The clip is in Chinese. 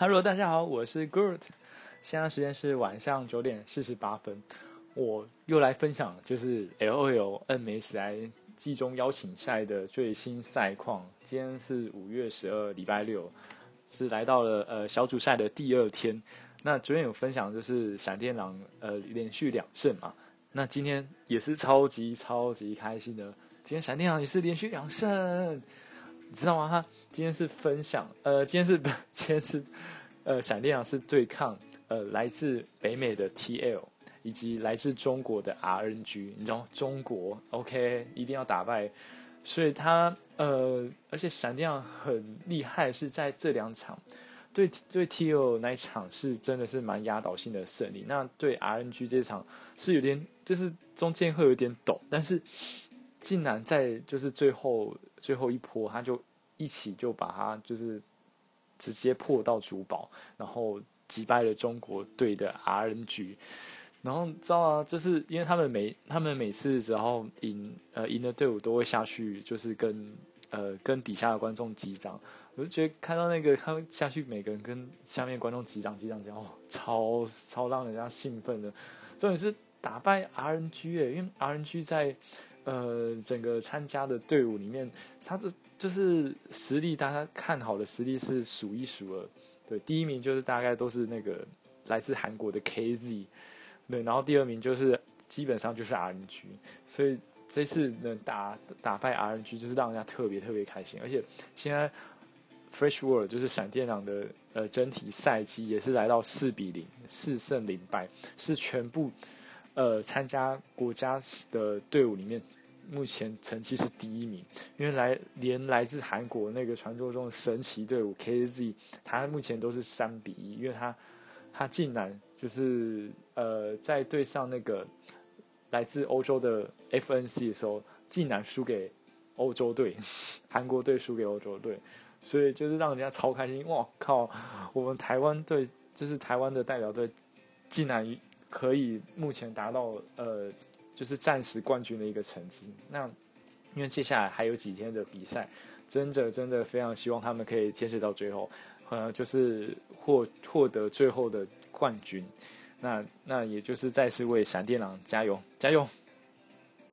Hello，大家好，我是 Groot，现在时间是晚上九点四十八分，我又来分享就是 LOL MSI 季中邀请赛的最新赛况。今天是五月十二，礼拜六，是来到了呃小组赛的第二天。那昨天有分享就是闪电狼呃连续两胜嘛，那今天也是超级超级开心的，今天闪电狼也是连续两胜。你知道吗？他今天是分享，呃，今天是 今天是，呃，闪电狼是对抗呃来自北美的 TL 以及来自中国的 RNG。你知道中国 OK 一定要打败，所以他呃，而且闪电狼很厉害，是在这两场对对 TL 那一场是真的是蛮压倒性的胜利。那对 RNG 这场是有点就是中间会有点抖，但是竟然在就是最后。最后一波，他就一起就把他就是直接破到主堡，然后击败了中国队的 RNG。然后知道啊，就是因为他们每他们每次只要赢呃赢的队伍都会下去，就是跟呃跟底下的观众击掌。我就觉得看到那个他们下去，每个人跟下面观众击掌击掌这样，哦，超超让人家兴奋的。重点是打败 RNG 诶，因为 RNG 在。呃，整个参加的队伍里面，他的就是实力，大家看好的实力是数一数二。对，第一名就是大概都是那个来自韩国的 KZ，对，然后第二名就是基本上就是 RNG，所以这次能打打败 RNG，就是让人家特别特别开心。而且现在 Fresh World 就是闪电狼的呃整体赛季也是来到四比零，四胜零败，是全部。呃，参加国家的队伍里面，目前成绩是第一名。因为来连来自韩国那个传说中的神奇队伍 KZ，他目前都是三比一。因为他他竟然就是呃，在对上那个来自欧洲的 FNC 的时候，竟然输给欧洲队，韩国队输给欧洲队，所以就是让人家超开心。哇靠！我们台湾队就是台湾的代表队，竟然。可以目前达到呃，就是暂时冠军的一个成绩。那因为接下来还有几天的比赛，真的真的非常希望他们可以坚持到最后，呃，就是获获得最后的冠军。那那也就是再次为闪电狼加油加油。